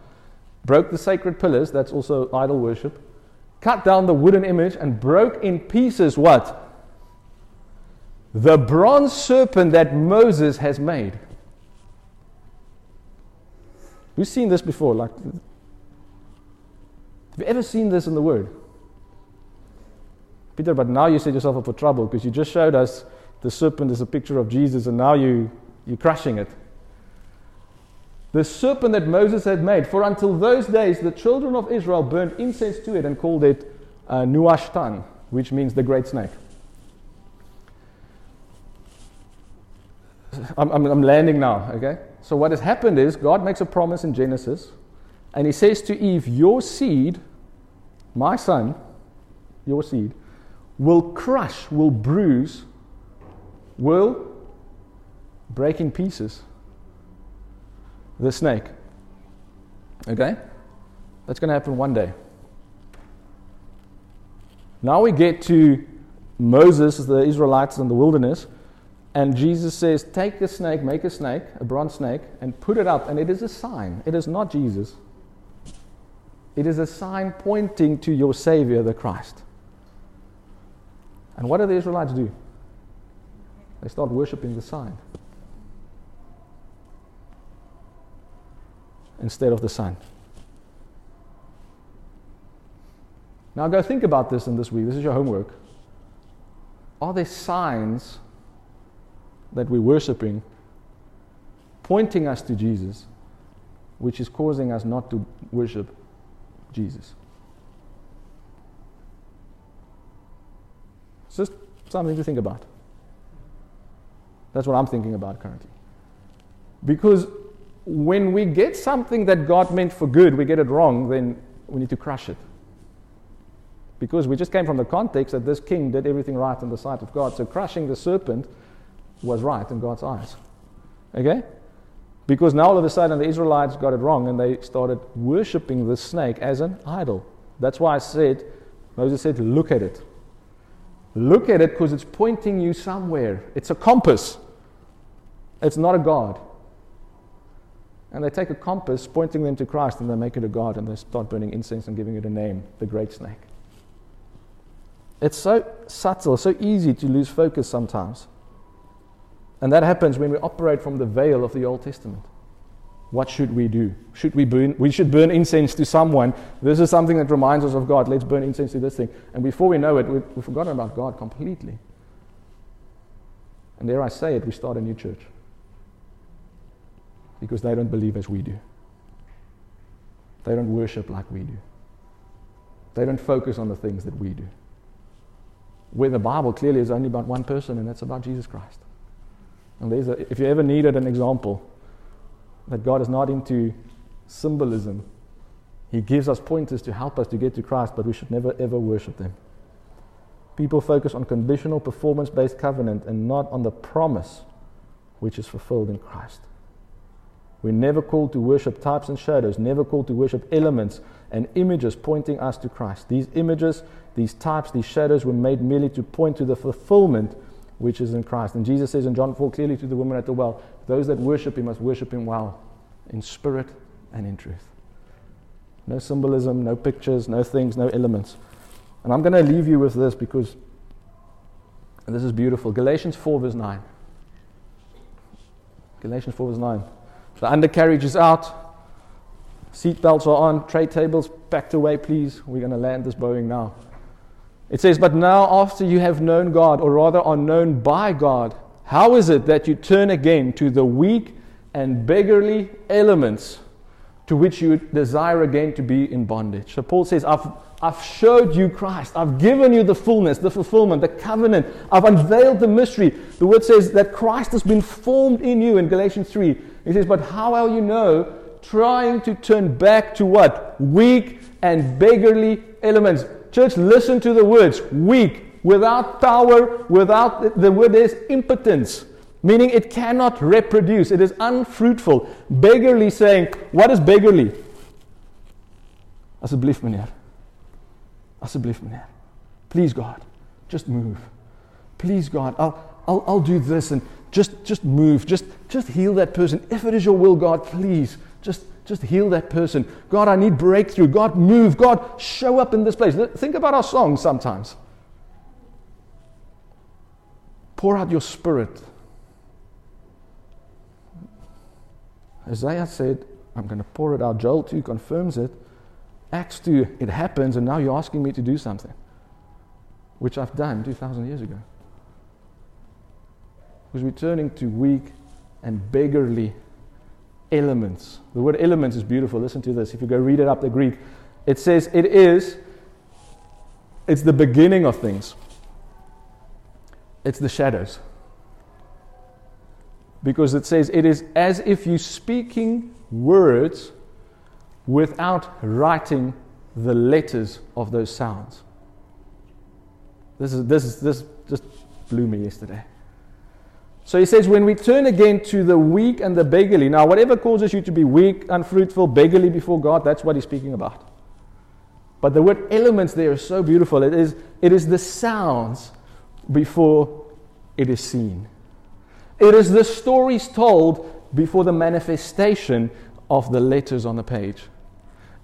broke the sacred pillars, that's also idol worship, cut down the wooden image, and broke in pieces what? The bronze serpent that Moses has made. Who's seen this before? Like, have you ever seen this in the Word? Peter, but now you set yourself up for trouble because you just showed us the serpent is a picture of Jesus, and now you you're crushing it. The serpent that Moses had made, for until those days the children of Israel burned incense to it and called it uh, Nehushtan, which means the great snake. I'm, I'm, I'm landing now, okay? So, what has happened is God makes a promise in Genesis, and He says to Eve, Your seed, my son, your seed, will crush, will bruise, will breaking pieces the snake. Okay? That's going to happen one day. Now we get to Moses, the Israelites in the wilderness, and Jesus says, Take a snake, make a snake, a bronze snake, and put it up. And it is a sign. It is not Jesus. It is a sign pointing to your Savior, the Christ. And what do the Israelites do? They start worshiping the sign. Instead of the Son. Now go think about this in this week. This is your homework. Are there signs that we're worshiping pointing us to Jesus, which is causing us not to worship Jesus? It's just something to think about. That's what I'm thinking about currently. Because when we get something that God meant for good, we get it wrong, then we need to crush it. Because we just came from the context that this king did everything right in the sight of God. So crushing the serpent was right in God's eyes. Okay? Because now all of a sudden the Israelites got it wrong and they started worshipping the snake as an idol. That's why I said, Moses said, look at it. Look at it because it's pointing you somewhere. It's a compass. It's not a God. And they take a compass pointing them to Christ and they make it a God and they start burning incense and giving it a name, the great snake. It's so subtle, so easy to lose focus sometimes. And that happens when we operate from the veil of the Old Testament. What should we do? Should we burn? We should burn incense to someone. This is something that reminds us of God. Let's burn incense to this thing. And before we know it, we've, we've forgotten about God completely. And dare I say it, we start a new church. Because they don't believe as we do. They don't worship like we do. They don't focus on the things that we do. Where the Bible clearly is only about one person, and that's about Jesus Christ. And a, if you ever needed an example that God is not into symbolism. He gives us pointers to help us to get to Christ, but we should never ever worship them. People focus on conditional performance based covenant and not on the promise which is fulfilled in Christ. We're never called to worship types and shadows, never called to worship elements and images pointing us to Christ. These images, these types, these shadows were made merely to point to the fulfillment which is in Christ. And Jesus says in John 4 clearly to the woman at the well, those that worship him must worship him well, in spirit and in truth. No symbolism, no pictures, no things, no elements. And I'm going to leave you with this because this is beautiful. Galatians 4, verse 9. Galatians 4, verse 9. The undercarriage is out. Seat belts are on. Tray tables packed away, please. We're going to land this Boeing now. It says, But now, after you have known God, or rather are known by God, how is it that you turn again to the weak and beggarly elements to which you desire again to be in bondage? So Paul says, I've, I've showed you Christ. I've given you the fullness, the fulfillment, the covenant. I've unveiled the mystery. The word says that Christ has been formed in you in Galatians 3. He says, But how will you know? Trying to turn back to what? Weak and beggarly elements. Church, listen to the words weak, without power, without the word is impotence, meaning it cannot reproduce, it is unfruitful. Beggarly saying, what is beggarly? Asseblief meneer. Asseblief meneer. Please God, just move. Please God, I'll, I'll, I'll do this and just, just move. Just, just heal that person. If it is your will, God, please, just, just heal that person. God, I need breakthrough. God, move. God, show up in this place. Think about our songs sometimes. Pour out your spirit. Isaiah said, I'm going to pour it out. Joel 2 confirms it. Acts 2, it happens, and now you're asking me to do something, which I've done 2,000 years ago. Because we're turning to weak and beggarly elements. The word elements is beautiful. Listen to this. If you go read it up, the Greek, it says it is, it's the beginning of things it's the shadows. Because it says it is as if you're speaking words without writing the letters of those sounds. This is this is this just blew me yesterday. So he says, when we turn again to the weak and the beggarly, now whatever causes you to be weak, unfruitful, beggarly before God, that's what he's speaking about. But the word elements there is so beautiful. It is, it is the sounds before it is seen. It is the stories told before the manifestation of the letters on the page.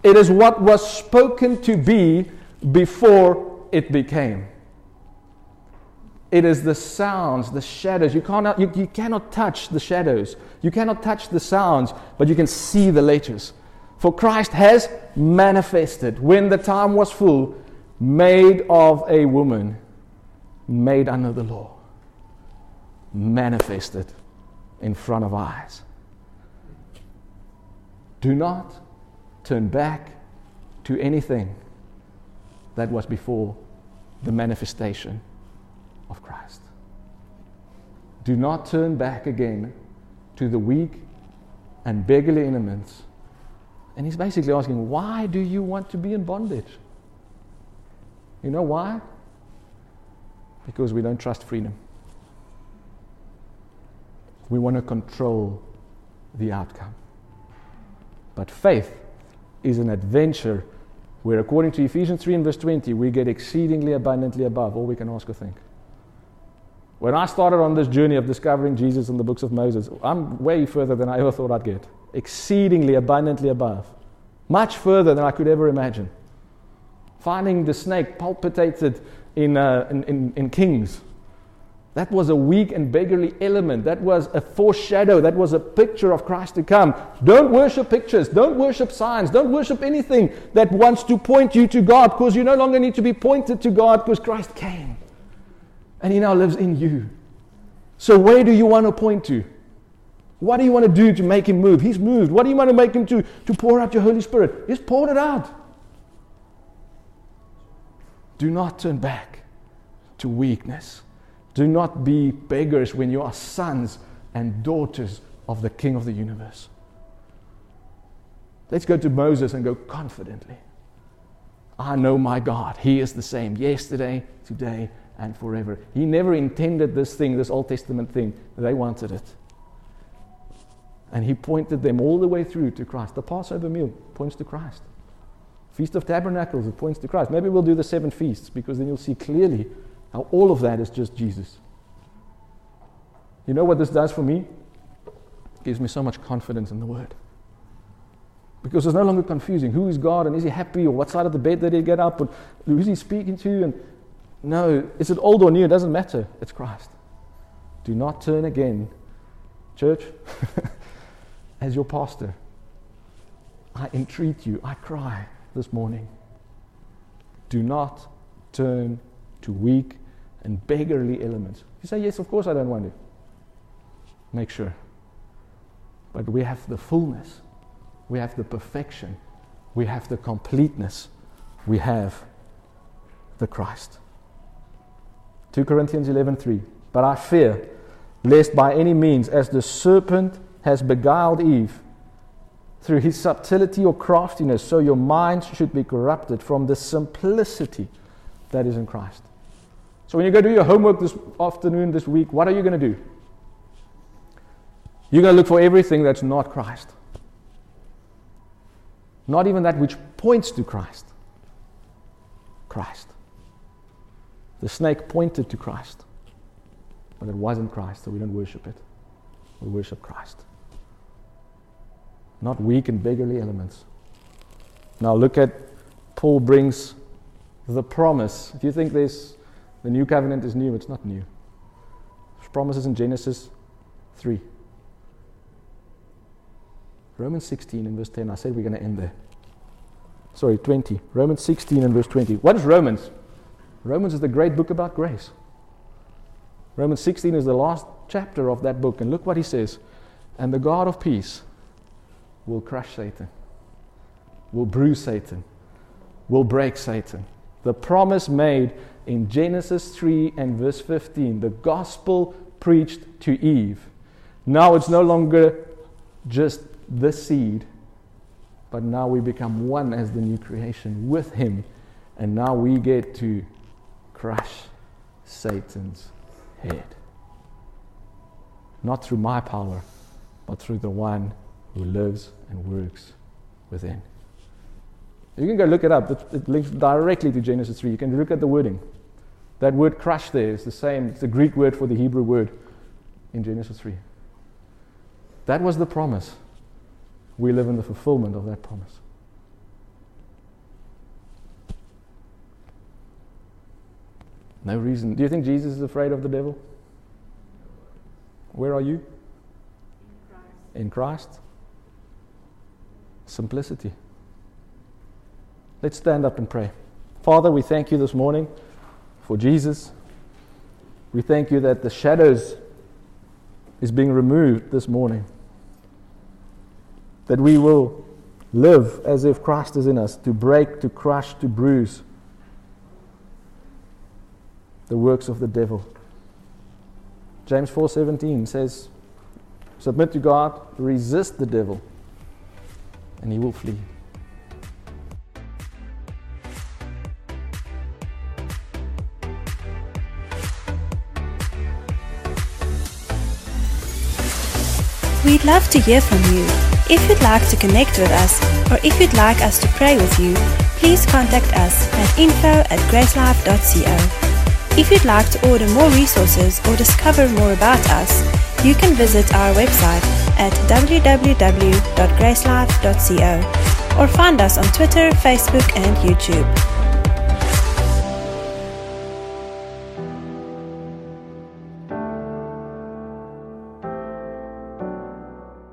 It is what was spoken to be before it became. It is the sounds, the shadows. You cannot, you, you cannot touch the shadows. You cannot touch the sounds, but you can see the letters. For Christ has manifested when the time was full, made of a woman, made under the law manifested in front of eyes. Do not turn back to anything that was before the manifestation of Christ. Do not turn back again to the weak and beggarly elements. And he's basically asking, why do you want to be in bondage? You know why? Because we don't trust freedom. We want to control the outcome. But faith is an adventure where, according to Ephesians 3 and verse 20, we get exceedingly abundantly above all we can ask or think. When I started on this journey of discovering Jesus in the books of Moses, I'm way further than I ever thought I'd get. Exceedingly abundantly above. Much further than I could ever imagine. Finding the snake palpitated in, uh, in, in, in Kings. That was a weak and beggarly element. That was a foreshadow. That was a picture of Christ to come. Don't worship pictures. Don't worship signs. Don't worship anything that wants to point you to God because you no longer need to be pointed to God because Christ came. And He now lives in you. So, where do you want to point to? What do you want to do to make Him move? He's moved. What do you want to make Him to? To pour out your Holy Spirit. Just pour it out. Do not turn back to weakness. Do not be beggars when you are sons and daughters of the King of the universe. Let's go to Moses and go confidently. I know my God. He is the same yesterday, today, and forever. He never intended this thing, this Old Testament thing. They wanted it. And he pointed them all the way through to Christ. The Passover meal points to Christ. Feast of Tabernacles, it points to Christ. Maybe we'll do the seven feasts because then you'll see clearly how all of that is just Jesus. You know what this does for me? It gives me so much confidence in the Word. Because it's no longer confusing. Who is God and is he happy or what side of the bed did he get up and who's he speaking to? And no, is it old or new? It doesn't matter. It's Christ. Do not turn again, church, as your pastor. I entreat you, I cry this morning. Do not turn to weak and beggarly elements. You say, Yes, of course I don't want it. Make sure. But we have the fullness, we have the perfection, we have the completeness, we have the Christ. 2 Corinthians 11:3 But I fear lest by any means as the serpent has beguiled Eve through his subtlety or craftiness so your minds should be corrupted from the simplicity that is in Christ. So when you go do your homework this afternoon, this week, what are you going to do? You're going to look for everything that's not Christ. Not even that which points to Christ. Christ. The snake pointed to Christ, but it wasn't Christ, so we don't worship it. We worship Christ. Not weak and beggarly elements. Now look at Paul brings the promise. If you think this, the new covenant is new, it's not new. There's promises in Genesis 3. Romans 16 and verse 10. I said we're going to end there. Sorry, 20. Romans 16 and verse 20. What is Romans? Romans is the great book about grace. Romans 16 is the last chapter of that book. And look what he says. And the God of peace will crush Satan, will bruise Satan, will break Satan. The promise made in Genesis 3 and verse 15, the gospel preached to Eve. Now it's no longer just the seed, but now we become one as the new creation with Him. And now we get to crush Satan's head. Not through my power, but through the one who lives and works within. You can go look it up. It, links directly to Genesis 3. You can look at the wording. That word crush there is the same, it's the Greek word for the Hebrew word in Genesis 3. That was the promise. We live in the fulfillment of that promise. No reason. Do you think Jesus is afraid of the devil? Where are you? In Christ. In Christ. Simplicity. Let's stand up and pray. Father, we thank you this morning for Jesus. We thank you that the shadows is being removed this morning. That we will live as if Christ is in us, to break, to crush, to bruise the works of the devil, James 4:17 says, "Submit to God, resist the devil, and he will flee." We'd love to hear from you. If you'd like to connect with us, or if you'd like us to pray with you, please contact us at info at gracelife.co. If you'd like to order more resources or discover more about us, you can visit our website at www.gracelife.co or find us on Twitter, Facebook, and YouTube.